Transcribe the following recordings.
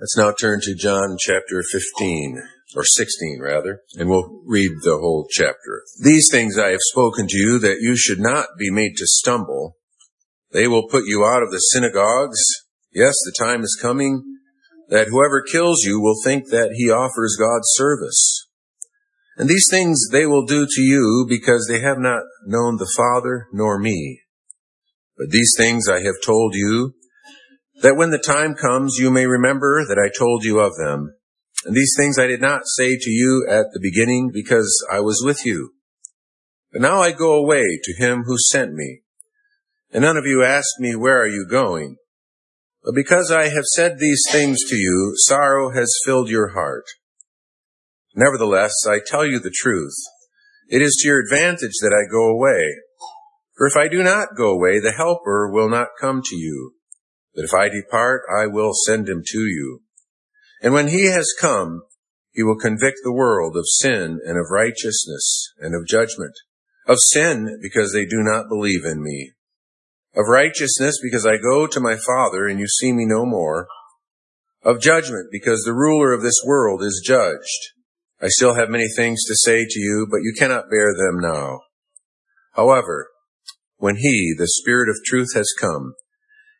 Let's now turn to John chapter 15, or 16 rather, and we'll read the whole chapter. These things I have spoken to you that you should not be made to stumble. They will put you out of the synagogues. Yes, the time is coming that whoever kills you will think that he offers God service. And these things they will do to you because they have not known the Father nor me. But these things I have told you that when the time comes you may remember that I told you of them. And these things I did not say to you at the beginning because I was with you. But now I go away to him who sent me. And none of you asked me, where are you going? But because I have said these things to you, sorrow has filled your heart. Nevertheless, I tell you the truth. It is to your advantage that I go away. For if I do not go away, the helper will not come to you. But if I depart, I will send him to you. And when he has come, he will convict the world of sin and of righteousness and of judgment. Of sin, because they do not believe in me. Of righteousness, because I go to my Father and you see me no more. Of judgment, because the ruler of this world is judged. I still have many things to say to you, but you cannot bear them now. However, when he, the Spirit of truth, has come,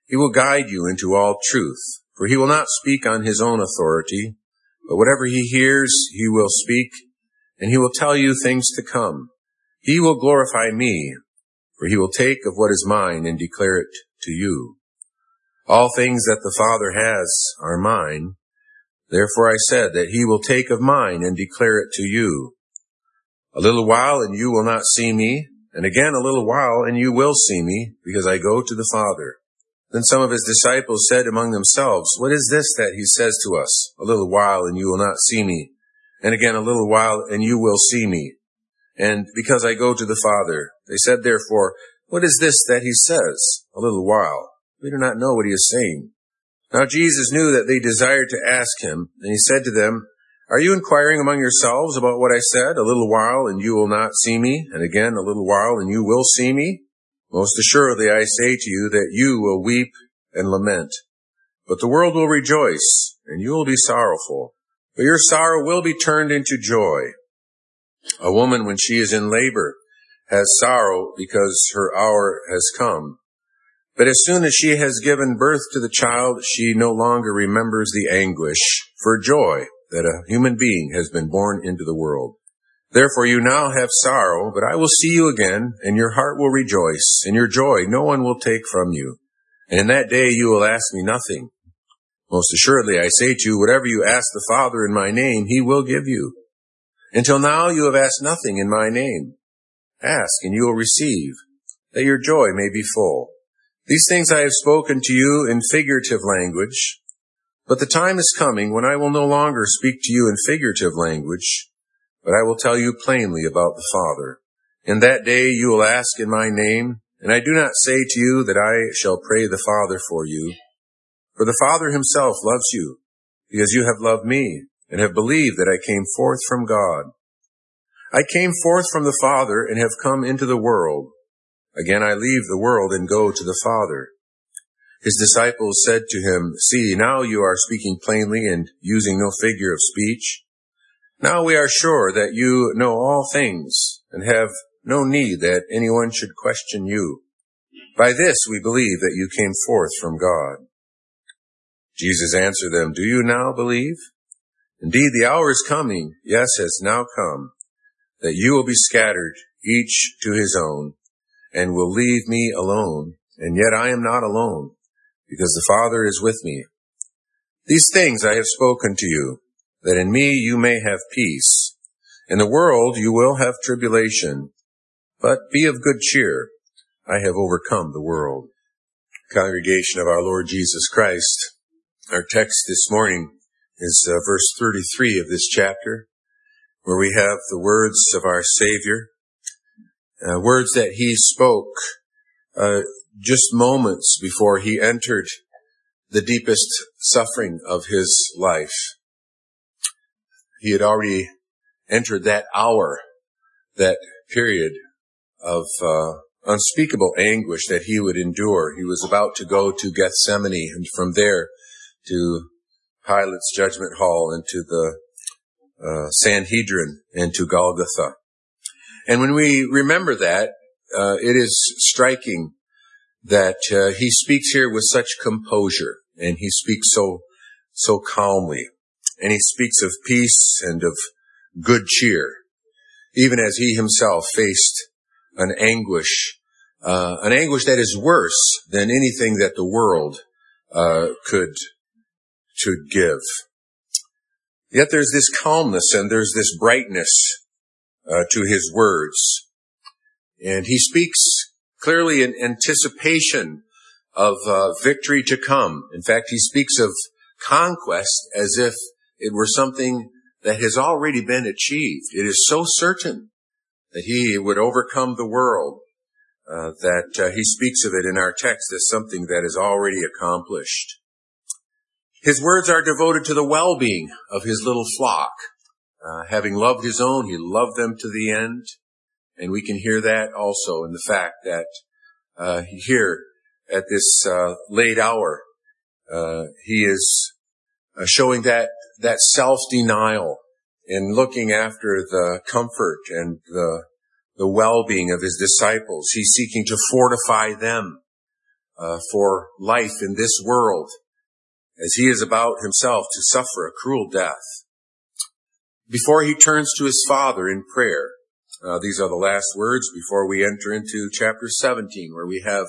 he will guide you into all truth, for he will not speak on his own authority, but whatever he hears, he will speak, and he will tell you things to come. He will glorify me, for he will take of what is mine and declare it to you. All things that the Father has are mine. Therefore I said that he will take of mine and declare it to you. A little while and you will not see me, and again a little while and you will see me, because I go to the Father. Then some of his disciples said among themselves, What is this that he says to us? A little while and you will not see me. And again a little while and you will see me. And because I go to the Father. They said therefore, What is this that he says? A little while. We do not know what he is saying. Now Jesus knew that they desired to ask him, and he said to them, Are you inquiring among yourselves about what I said? A little while and you will not see me, and again a little while and you will see me? Most assuredly I say to you that you will weep and lament, but the world will rejoice, and you will be sorrowful. But your sorrow will be turned into joy. A woman, when she is in labor, has sorrow because her hour has come. But as soon as she has given birth to the child, she no longer remembers the anguish for joy that a human being has been born into the world. Therefore you now have sorrow, but I will see you again, and your heart will rejoice, and your joy no one will take from you. And in that day you will ask me nothing. Most assuredly I say to you, whatever you ask the Father in my name, he will give you. Until now you have asked nothing in my name. Ask, and you will receive, that your joy may be full. These things I have spoken to you in figurative language, but the time is coming when I will no longer speak to you in figurative language, but I will tell you plainly about the Father. In that day you will ask in my name, and I do not say to you that I shall pray the Father for you, for the Father himself loves you, because you have loved me, and have believed that I came forth from God. I came forth from the Father, and have come into the world. Again I leave the world and go to the Father. His disciples said to him, See, now you are speaking plainly and using no figure of speech. Now we are sure that you know all things and have no need that anyone should question you. By this we believe that you came forth from God. Jesus answered them, Do you now believe? Indeed, the hour is coming, yes, has now come, that you will be scattered, each to his own, and will leave me alone. And yet I am not alone, because the Father is with me. These things I have spoken to you, that in me you may have peace. In the world you will have tribulation, but be of good cheer. I have overcome the world. Congregation of our Lord Jesus Christ, our text this morning is uh, verse 33 of this chapter, where we have the words of our Savior, uh, words that he spoke uh, just moments before he entered the deepest suffering of his life he had already entered that hour, that period of uh, unspeakable anguish that he would endure. He was about to go to Gethsemane and from there to Pilate's judgment hall and to the uh, Sanhedrin and to Golgotha. And when we remember that, uh, it is striking that uh, he speaks here with such composure and he speaks so so calmly and he speaks of peace and of good cheer even as he himself faced an anguish uh, an anguish that is worse than anything that the world uh, could should give yet there's this calmness and there's this brightness uh, to his words and he speaks clearly in anticipation of uh, victory to come. In fact, he speaks of conquest as if it were something that has already been achieved. It is so certain that he would overcome the world uh, that uh, he speaks of it in our text as something that is already accomplished. His words are devoted to the well-being of his little flock. Uh, having loved his own, he loved them to the end. And we can hear that also in the fact that uh, here at this uh, late hour, uh, he is uh, showing that that self-denial in looking after the comfort and the the well-being of his disciples. He's seeking to fortify them uh, for life in this world, as he is about himself to suffer a cruel death. Before he turns to his Father in prayer, uh, these are the last words before we enter into chapter 17, where we have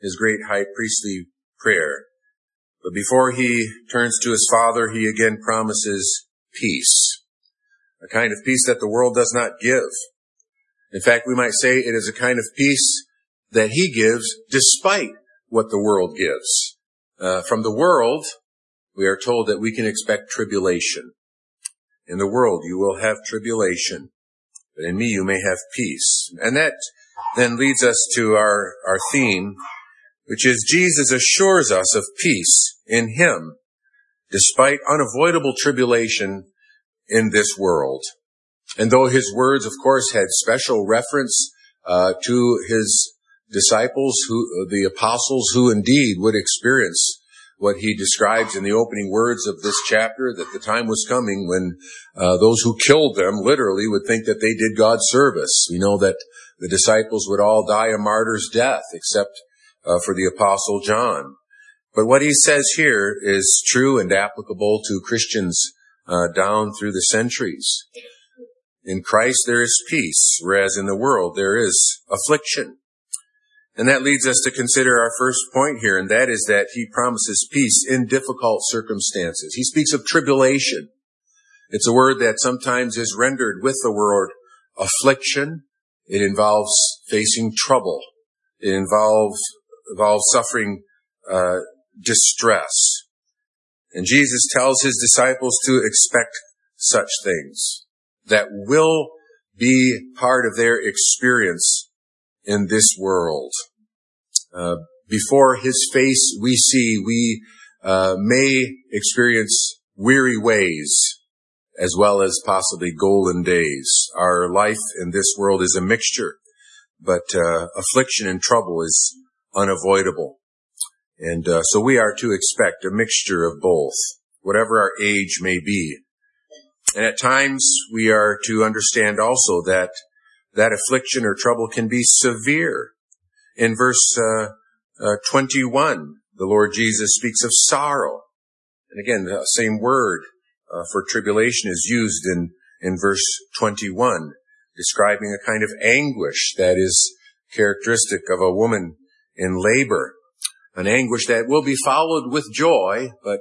his great high priestly prayer. But before he turns to his Father, he again promises peace, a kind of peace that the world does not give. In fact, we might say it is a kind of peace that he gives despite what the world gives. Uh, from the world, we are told that we can expect tribulation. In the world, you will have tribulation but in me you may have peace. And that then leads us to our, our theme, which is Jesus assures us of peace in him despite unavoidable tribulation in this world. And though his words, of course, had special reference uh, to his disciples, who the apostles, who indeed would experience what he describes in the opening words of this chapter, that the time was coming when uh, those who killed them literally would think that they did God's service. We know that the disciples would all die a martyr's death, except uh, for the apostle John. But what he says here is true and applicable to Christians uh, down through the centuries. In Christ there is peace, whereas in the world there is affliction. And that leads us to consider our first point here, and that is that he promises peace in difficult circumstances. He speaks of tribulation. It's a word that sometimes is rendered with the word affliction. It involves facing trouble. It involves, involves suffering uh, distress. And Jesus tells his disciples to expect such things that will be part of their experience in this world. Uh, before his face we see, we uh, may experience weary ways as well as possibly golden days. Our life in this world is a mixture, but uh, affliction and trouble is unavoidable. And uh, so we are to expect a mixture of both, whatever our age may be. And at times we are to understand also that that affliction or trouble can be severe. In verse uh, uh, 21, the Lord Jesus speaks of sorrow. And again, the same word uh, for tribulation is used in, in verse 21, describing a kind of anguish that is characteristic of a woman in labor. An anguish that will be followed with joy, but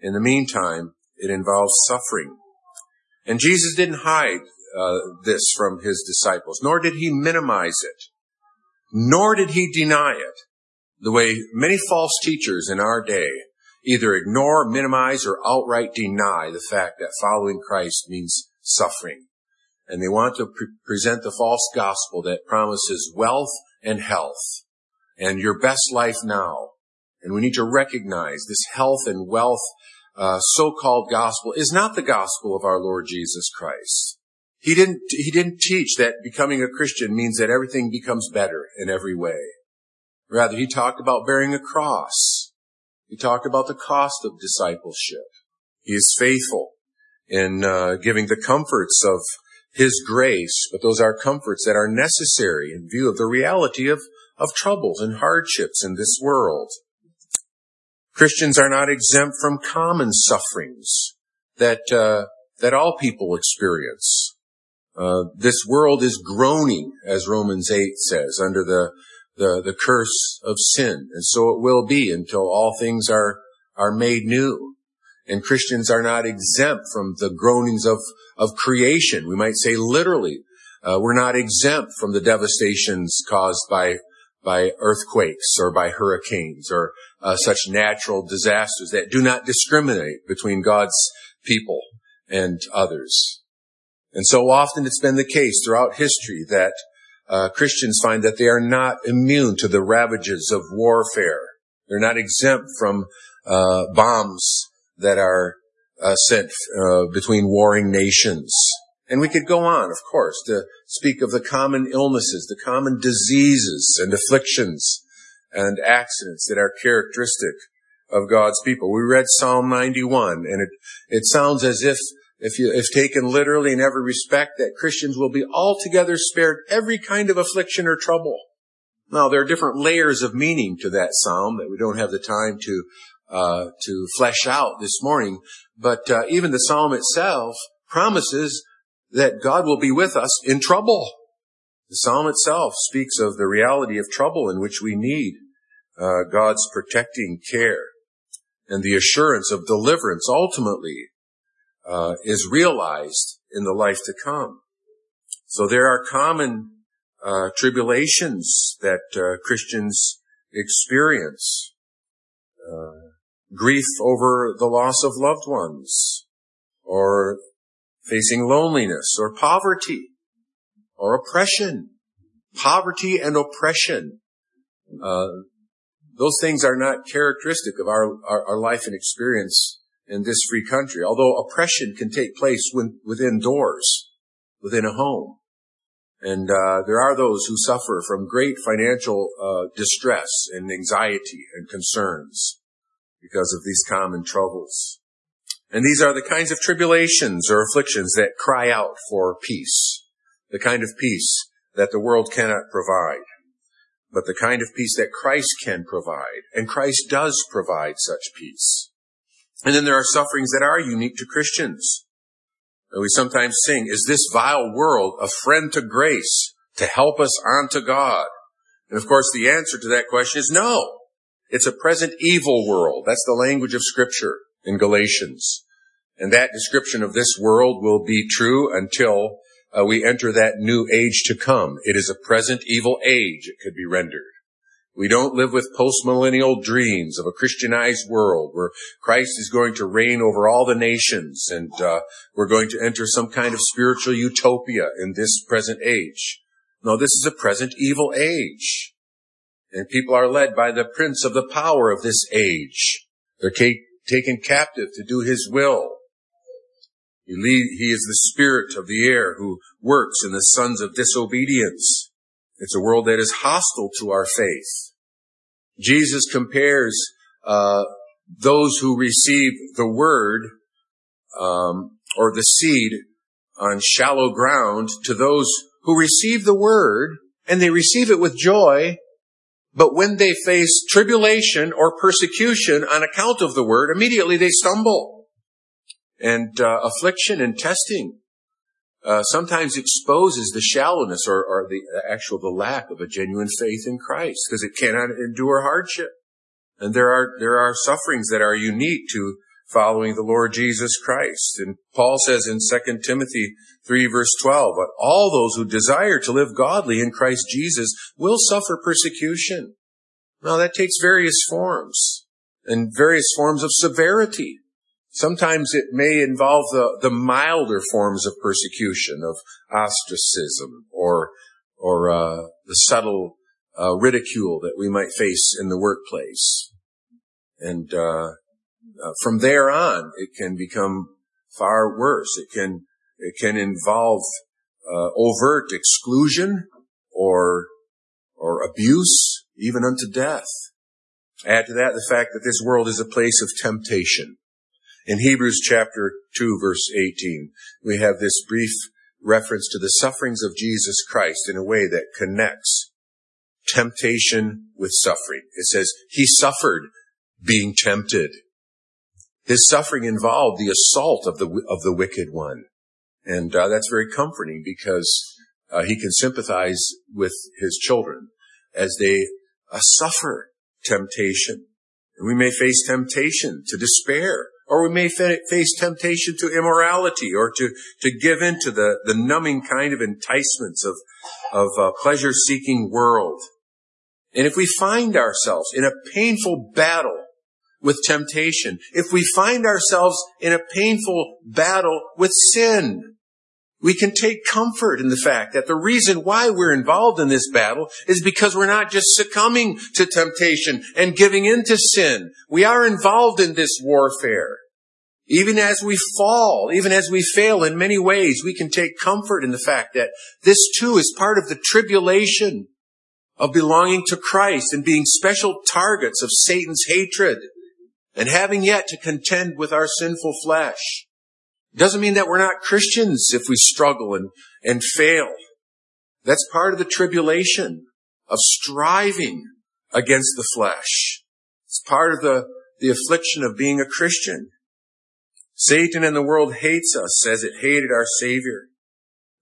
in the meantime, it involves suffering. And Jesus didn't hide uh, this from his disciples, nor did he minimize it, nor did he deny it, the way many false teachers in our day either ignore, minimize, or outright deny the fact that following Christ means suffering. And they want to pre- present the false gospel that promises wealth and health and your best life now. And we need to recognize this health and wealth uh, so-called gospel is not the gospel of our Lord Jesus Christ. He didn't, he didn't teach that becoming a Christian means that everything becomes better in every way. Rather, he talked about bearing a cross. He talked about the cost of discipleship. He is faithful in uh, giving the comforts of His grace, but those are comforts that are necessary in view of the reality of, of troubles and hardships in this world. Christians are not exempt from common sufferings that uh, that all people experience. Uh, this world is groaning, as Romans 8 says, under the, the, the curse of sin. And so it will be until all things are, are made new. And Christians are not exempt from the groanings of, of creation. We might say literally, uh, we're not exempt from the devastations caused by, by earthquakes or by hurricanes or uh, such natural disasters that do not discriminate between God's people and others. And so often it's been the case throughout history that uh, Christians find that they are not immune to the ravages of warfare. They're not exempt from uh, bombs that are uh, sent uh, between warring nations. And we could go on, of course, to speak of the common illnesses, the common diseases and afflictions and accidents that are characteristic of God's people. We read Psalm 91 and it, it sounds as if if you, if taken literally in every respect, that Christians will be altogether spared every kind of affliction or trouble. Now, there are different layers of meaning to that psalm that we don't have the time to uh, to flesh out this morning. But uh, even the psalm itself promises that God will be with us in trouble. The psalm itself speaks of the reality of trouble in which we need uh, God's protecting care and the assurance of deliverance ultimately uh, is realized in the life to come. So there are common uh, tribulations that uh, Christians experience. Uh, grief over the loss of loved ones, or facing loneliness, or poverty, or oppression. Poverty and oppression. Uh, those things are not characteristic of our, our, our life and experience in this free country, although oppression can take place when, within doors, within a home. And uh, there are those who suffer from great financial uh, distress and anxiety and concerns because of these common troubles. And these are the kinds of tribulations or afflictions that cry out for peace, the kind of peace that the world cannot provide, but the kind of peace that Christ can provide. And Christ does provide such peace. And then there are sufferings that are unique to Christians. We sometimes sing, is this vile world a friend to grace to help us on to God? And of course the answer to that question is no. It's a present evil world. That's the language of scripture in Galatians. And that description of this world will be true until uh, we enter that new age to come. It is a present evil age, it could be rendered. We don't live with postmillennial dreams of a Christianized world where Christ is going to reign over all the nations and uh, we're going to enter some kind of spiritual utopia in this present age. No, this is a present evil age. And people are led by the prince of the power of this age. They're taken captive to do his will. He, lead, he is the spirit of the air who works in the sons of disobedience. It's a world that is hostile to our faith. Jesus compares uh, those who receive the word um, or the seed on shallow ground to those who receive the word and they receive it with joy, but when they face tribulation or persecution on account of the word, immediately they stumble. And uh, affliction and testing uh, sometimes exposes the shallowness or, or the actual the lack of a genuine faith in Christ because it cannot endure hardship. And there are there are sufferings that are unique to following the Lord Jesus Christ. And Paul says in 2 Timothy 3 verse 12, but all those who desire to live godly in Christ Jesus will suffer persecution. Now that takes various forms and various forms of severity. Sometimes it may involve the, the milder forms of persecution, of ostracism, or or uh, the subtle uh, ridicule that we might face in the workplace. And uh, uh from there on, it can become far worse. It can it can involve uh, overt exclusion or or abuse, even unto death. Add to that the fact that this world is a place of temptation In Hebrews chapter 2 verse 18, we have this brief reference to the sufferings of Jesus Christ in a way that connects temptation with suffering. It says, He suffered being tempted. His suffering involved the assault of the, of the wicked one. And uh, that's very comforting because uh, he can sympathize with his children as they uh, suffer temptation. And we may face temptation to despair, or we may fa- face temptation to immorality, or to, to give in to the, the numbing kind of enticements of, of a pleasure-seeking world. And if we find ourselves in a painful battle with temptation, if we find ourselves in a painful battle with sin, we can take comfort in the fact that the reason why we're involved in this battle is because we're not just succumbing to temptation and giving in to sin. We are involved in this warfare. Even as we fall, even as we fail in many ways, we can take comfort in the fact that this too is part of the tribulation of belonging to Christ and being special targets of Satan's hatred and having yet to contend with our sinful flesh. Doesn't mean that we're not Christians if we struggle and, and fail. That's part of the tribulation of striving against the flesh. It's part of the, the affliction of being a Christian. Satan and the world hates us as it hated our Savior.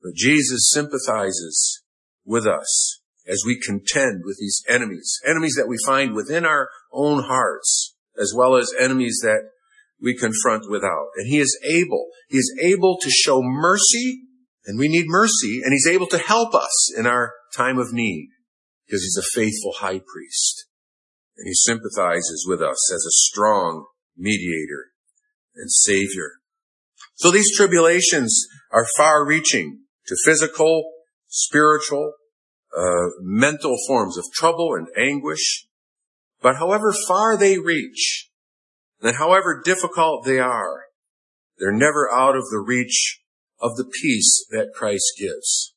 But Jesus sympathizes with us as we contend with these enemies, enemies that we find within our own hearts, as well as enemies that we confront without. And he is able, he is able to show mercy, and we need mercy, and he's able to help us in our time of need, because he's a faithful high priest. And he sympathizes with us as a strong mediator and savior. So these tribulations are far reaching to physical, spiritual, uh, mental forms of trouble and anguish. But however far they reach, and however difficult they are, they're never out of the reach of the peace that Christ gives.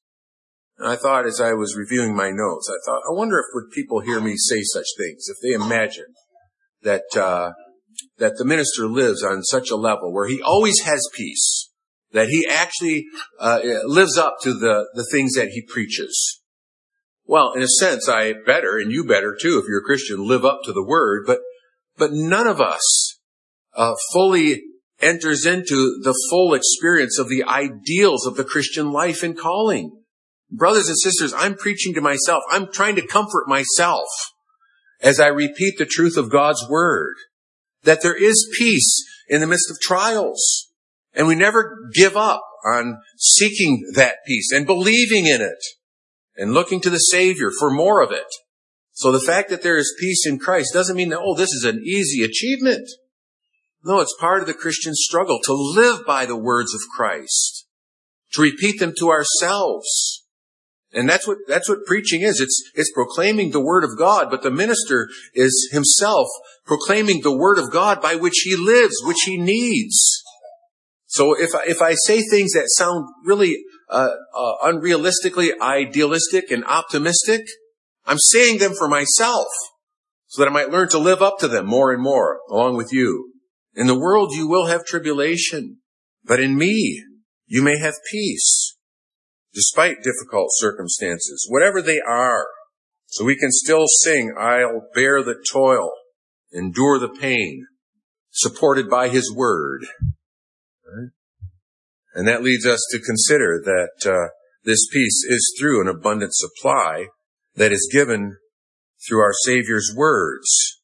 And I thought as I was reviewing my notes, I thought, I wonder if would people hear me say such things, if they imagine that, uh, that the minister lives on such a level where he always has peace, that he actually uh, lives up to the, the things that he preaches. Well, in a sense, I better, and you better too, if you're a Christian, live up to the word, but, but none of us, uh, fully enters into the full experience of the ideals of the Christian life and calling. Brothers and sisters, I'm preaching to myself. I'm trying to comfort myself as I repeat the truth of God's word, that there is peace in the midst of trials. And we never give up on seeking that peace and believing in it and looking to the Savior for more of it. So the fact that there is peace in Christ doesn't mean that, oh, this is an easy achievement. No, it's part of the Christian struggle to live by the words of Christ, to repeat them to ourselves. And that's what, that's what preaching is. It's, it's proclaiming the word of God, but the minister is himself proclaiming the word of God by which he lives, which he needs. So if if I say things that sound really uh, uh, unrealistically idealistic and optimistic. I'm saying them for myself so that I might learn to live up to them more and more along with you. In the world you will have tribulation, but in me you may have peace despite difficult circumstances, whatever they are. So we can still sing, I'll bear the toil, endure the pain, supported by his word. And that leads us to consider that uh, this peace is through an abundant supply that is given through our Savior's words.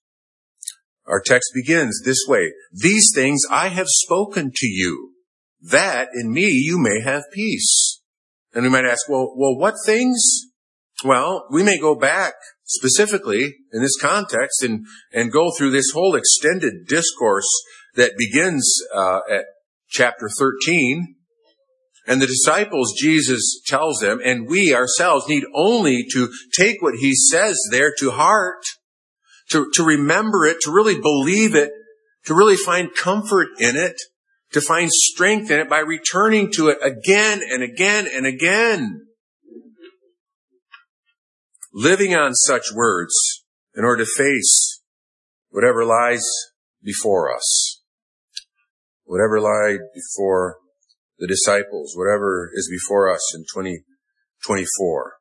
Our text begins this way. These things I have spoken to you, that in me you may have peace. And we might ask, well, well, what things? Well, we may go back specifically in this context and, and go through this whole extended discourse that begins uh, at chapter 13 and the disciples, Jesus tells them, and we ourselves need only to take what he says there to heart, to, to remember it, to really believe it, to really find comfort in it, to find strength in it by returning to it again and again and again. Living on such words in order to face whatever lies before us. whatever lied before the disciples, whatever is before us in 2024.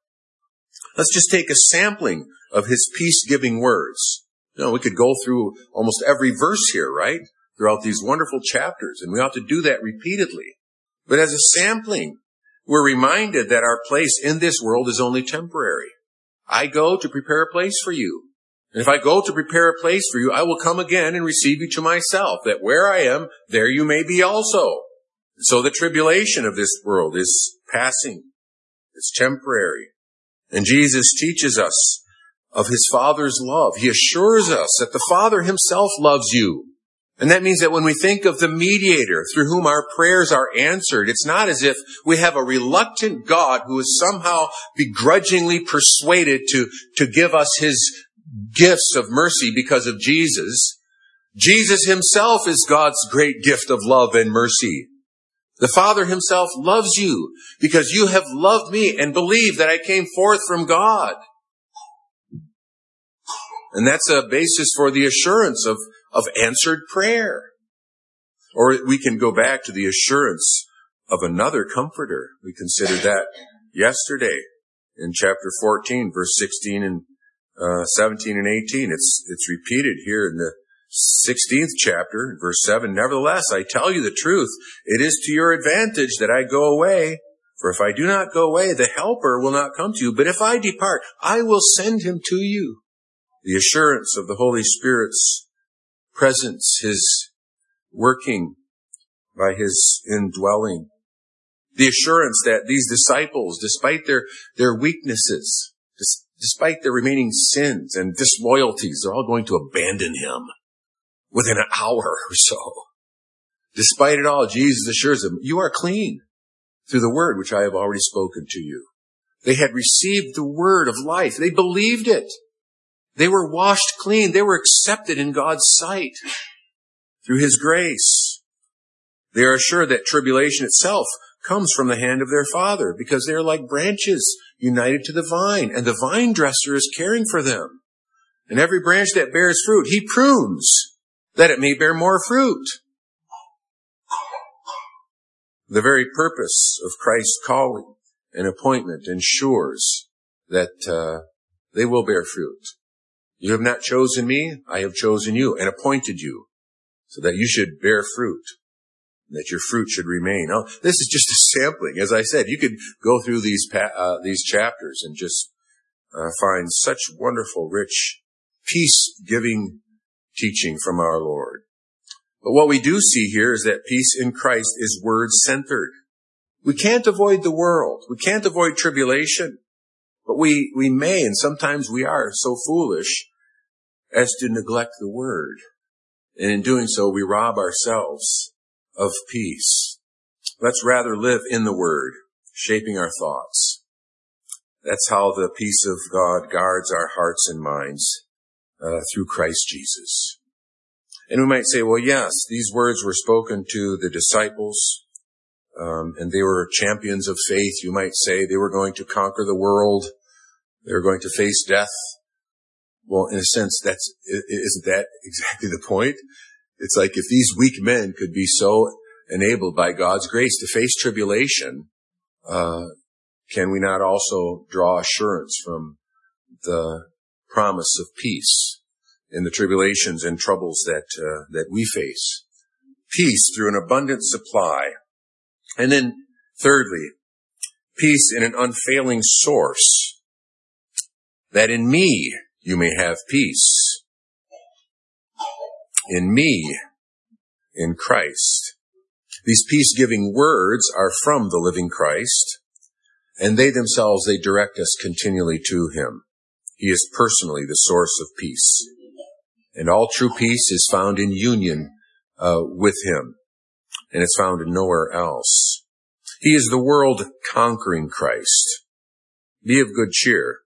Let's just take a sampling of his peace-giving words. You know, we could go through almost every verse here, right? Throughout these wonderful chapters, and we ought to do that repeatedly. But as a sampling, we're reminded that our place in this world is only temporary. I go to prepare a place for you. And if I go to prepare a place for you, I will come again and receive you to myself, that where I am, there you may be also. So the tribulation of this world is passing. It's temporary. And Jesus teaches us of his Father's love. He assures us that the Father himself loves you. And that means that when we think of the mediator through whom our prayers are answered, it's not as if we have a reluctant God who is somehow begrudgingly persuaded to, to give us his gifts of mercy because of Jesus. Jesus himself is God's great gift of love and mercy. The Father himself loves you because you have loved me and believed that I came forth from God. And that's a basis for the assurance of, of answered prayer. Or we can go back to the assurance of another comforter. We considered that yesterday in chapter 14, verse 16 and uh, 17 and 18. It's, it's repeated here in the 16th chapter, verse 7. Nevertheless, I tell you the truth. It is to your advantage that I go away. For if I do not go away, the helper will not come to you. But if I depart, I will send him to you. The assurance of the Holy Spirit's presence, his working by his indwelling. The assurance that these disciples, despite their, their weaknesses, despite their remaining sins and disloyalties, they're all going to abandon him within an hour or so. Despite it all, Jesus assures them, you are clean through the word which I have already spoken to you. They had received the word of life. They believed it. They were washed clean. They were accepted in God's sight through his grace. They are assured that tribulation itself comes from the hand of their father because they are like branches united to the vine and the vine dresser is caring for them. And every branch that bears fruit, he prunes that it may bear more fruit. The very purpose of Christ's calling and appointment ensures that uh, they will bear fruit. You have not chosen me, I have chosen you and appointed you so that you should bear fruit, that your fruit should remain. Now, this is just a sampling. As I said, you could go through these uh, these chapters and just uh, find such wonderful, rich, peace-giving teaching from our Lord. But what we do see here is that peace in Christ is word centered. We can't avoid the world. We can't avoid tribulation. But we, we may, and sometimes we are so foolish as to neglect the word. And in doing so, we rob ourselves of peace. Let's rather live in the word, shaping our thoughts. That's how the peace of God guards our hearts and minds uh, through Christ Jesus. And we might say, well, yes, these words were spoken to the disciples, um, and they were champions of faith. You might say they were going to conquer the world. They were going to face death. Well, in a sense, that's isn't that exactly the point? It's like if these weak men could be so enabled by God's grace to face tribulation, uh, can we not also draw assurance from the promise of peace in the tribulations and troubles that uh, that we face. Peace through an abundant supply, and then thirdly, peace in an unfailing source. That in me you may have peace. In me, in Christ. These peace-giving words are from the living Christ, and they themselves, they direct us continually to Him. He is personally the source of peace. And all true peace is found in union uh, with Him, and it's found in nowhere else. He is the world conquering Christ. Be of good cheer.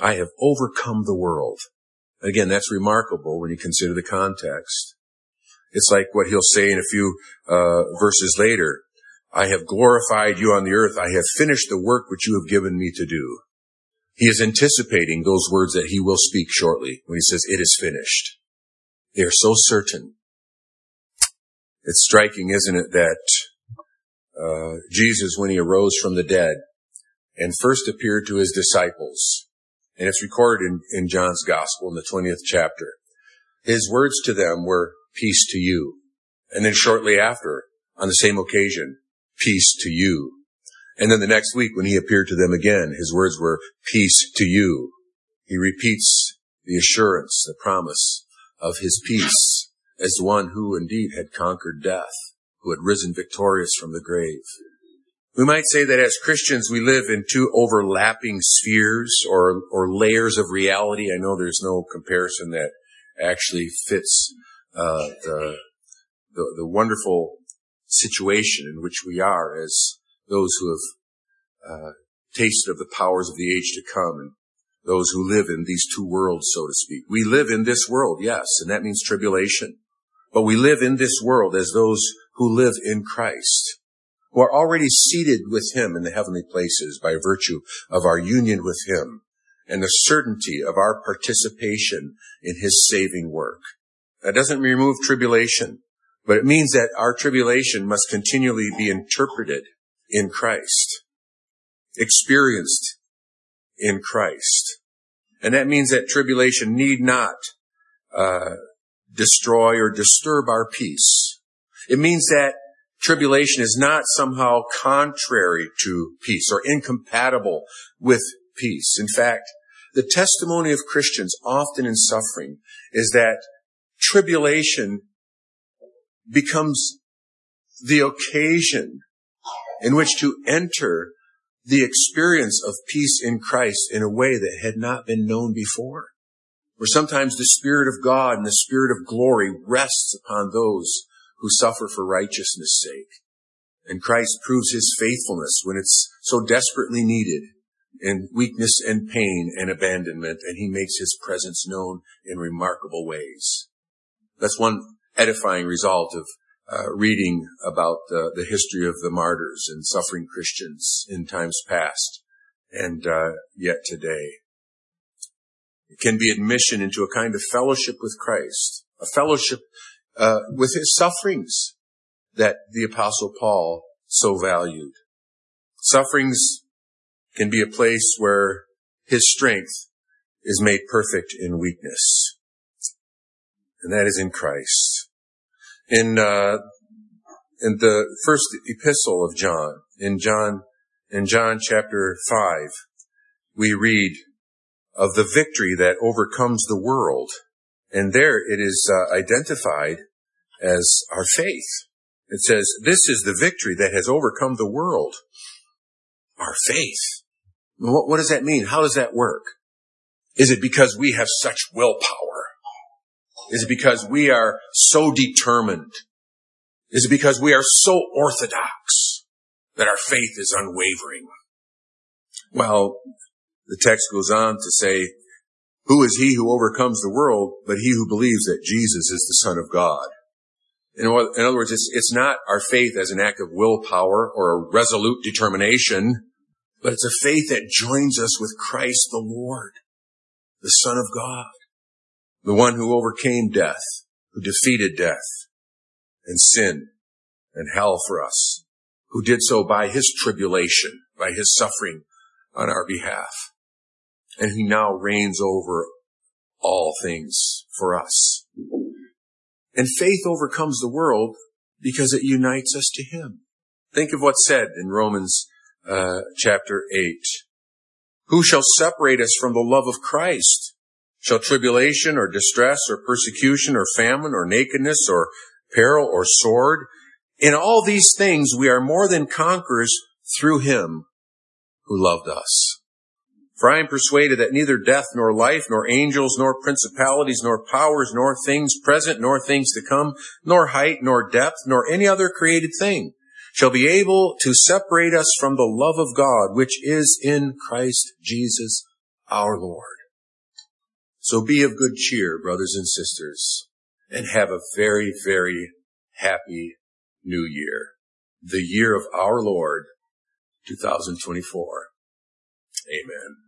I have overcome the world. Again, that's remarkable when you consider the context. It's like what he'll say in a few uh, verses later. I have glorified you on the earth. I have finished the work which you have given me to do. He is anticipating those words that he will speak shortly when he says, it is finished. They are so certain. It's striking, isn't it, that uh, Jesus, when he arose from the dead and first appeared to his disciples, and it's recorded in, in John's Gospel in the 20th chapter, his words to them were, peace to you. And then shortly after, on the same occasion, peace to you. And then the next week when he appeared to them again, his words were, peace to you. He repeats the assurance, the promise of his peace as one who indeed had conquered death, who had risen victorious from the grave. We might say that as Christians, we live in two overlapping spheres or, or layers of reality. I know there's no comparison that actually fits uh, the, the, the wonderful situation in which we are as those who have uh, tasted of the powers of the age to come and those who live in these two worlds, so to speak. We live in this world, yes, and that means tribulation. But we live in this world as those who live in Christ, who are already seated with Him in the heavenly places by virtue of our union with Him and the certainty of our participation in His saving work. That doesn't remove tribulation, but it means that our tribulation must continually be interpreted in Christ, experienced in Christ. And that means that tribulation need not uh, destroy or disturb our peace. It means that tribulation is not somehow contrary to peace or incompatible with peace. In fact, the testimony of Christians often in suffering is that tribulation becomes the occasion in which to enter the experience of peace in Christ in a way that had not been known before. Where sometimes the Spirit of God and the Spirit of glory rests upon those who suffer for righteousness' sake. And Christ proves his faithfulness when it's so desperately needed in weakness and pain and abandonment, and he makes his presence known in remarkable ways. That's one edifying result of uh, reading about the, the, history of the martyrs and suffering Christians in times past and uh, yet today. It can be admission into a kind of fellowship with Christ, a fellowship uh, with his sufferings that the apostle Paul so valued. Sufferings can be a place where his strength is made perfect in weakness. And that is in Christ in uh, in the first epistle of John, in John in John chapter five, we read of the victory that overcomes the world, and there it is uh, identified as our faith. It says, "This is the victory that has overcome the world, our faith." What, what does that mean? How does that work? Is it because we have such willpower? Is it because we are so determined? Is it because we are so orthodox that our faith is unwavering? Well, the text goes on to say, who is he who overcomes the world but he who believes that Jesus is the Son of God? In other words, it's, it's not our faith as an act of willpower or a resolute determination, but it's a faith that joins us with Christ the Lord, the Son of God the one who overcame death, who defeated death and sin and hell for us, who did so by his tribulation, by his suffering on our behalf. And he now reigns over all things for us. And faith overcomes the world because it unites us to him. Think of what's said in Romans uh, chapter 8. Who shall separate us from the love of Christ? Shall tribulation or distress or persecution or famine or nakedness or peril or sword? In all these things we are more than conquerors through him who loved us. For I am persuaded that neither death nor life nor angels nor principalities nor powers nor things present nor things to come nor height nor depth nor any other created thing shall be able to separate us from the love of God which is in Christ Jesus our Lord. So be of good cheer, brothers and sisters, and have a very, very happy new year. The year of our Lord, 2024. Amen.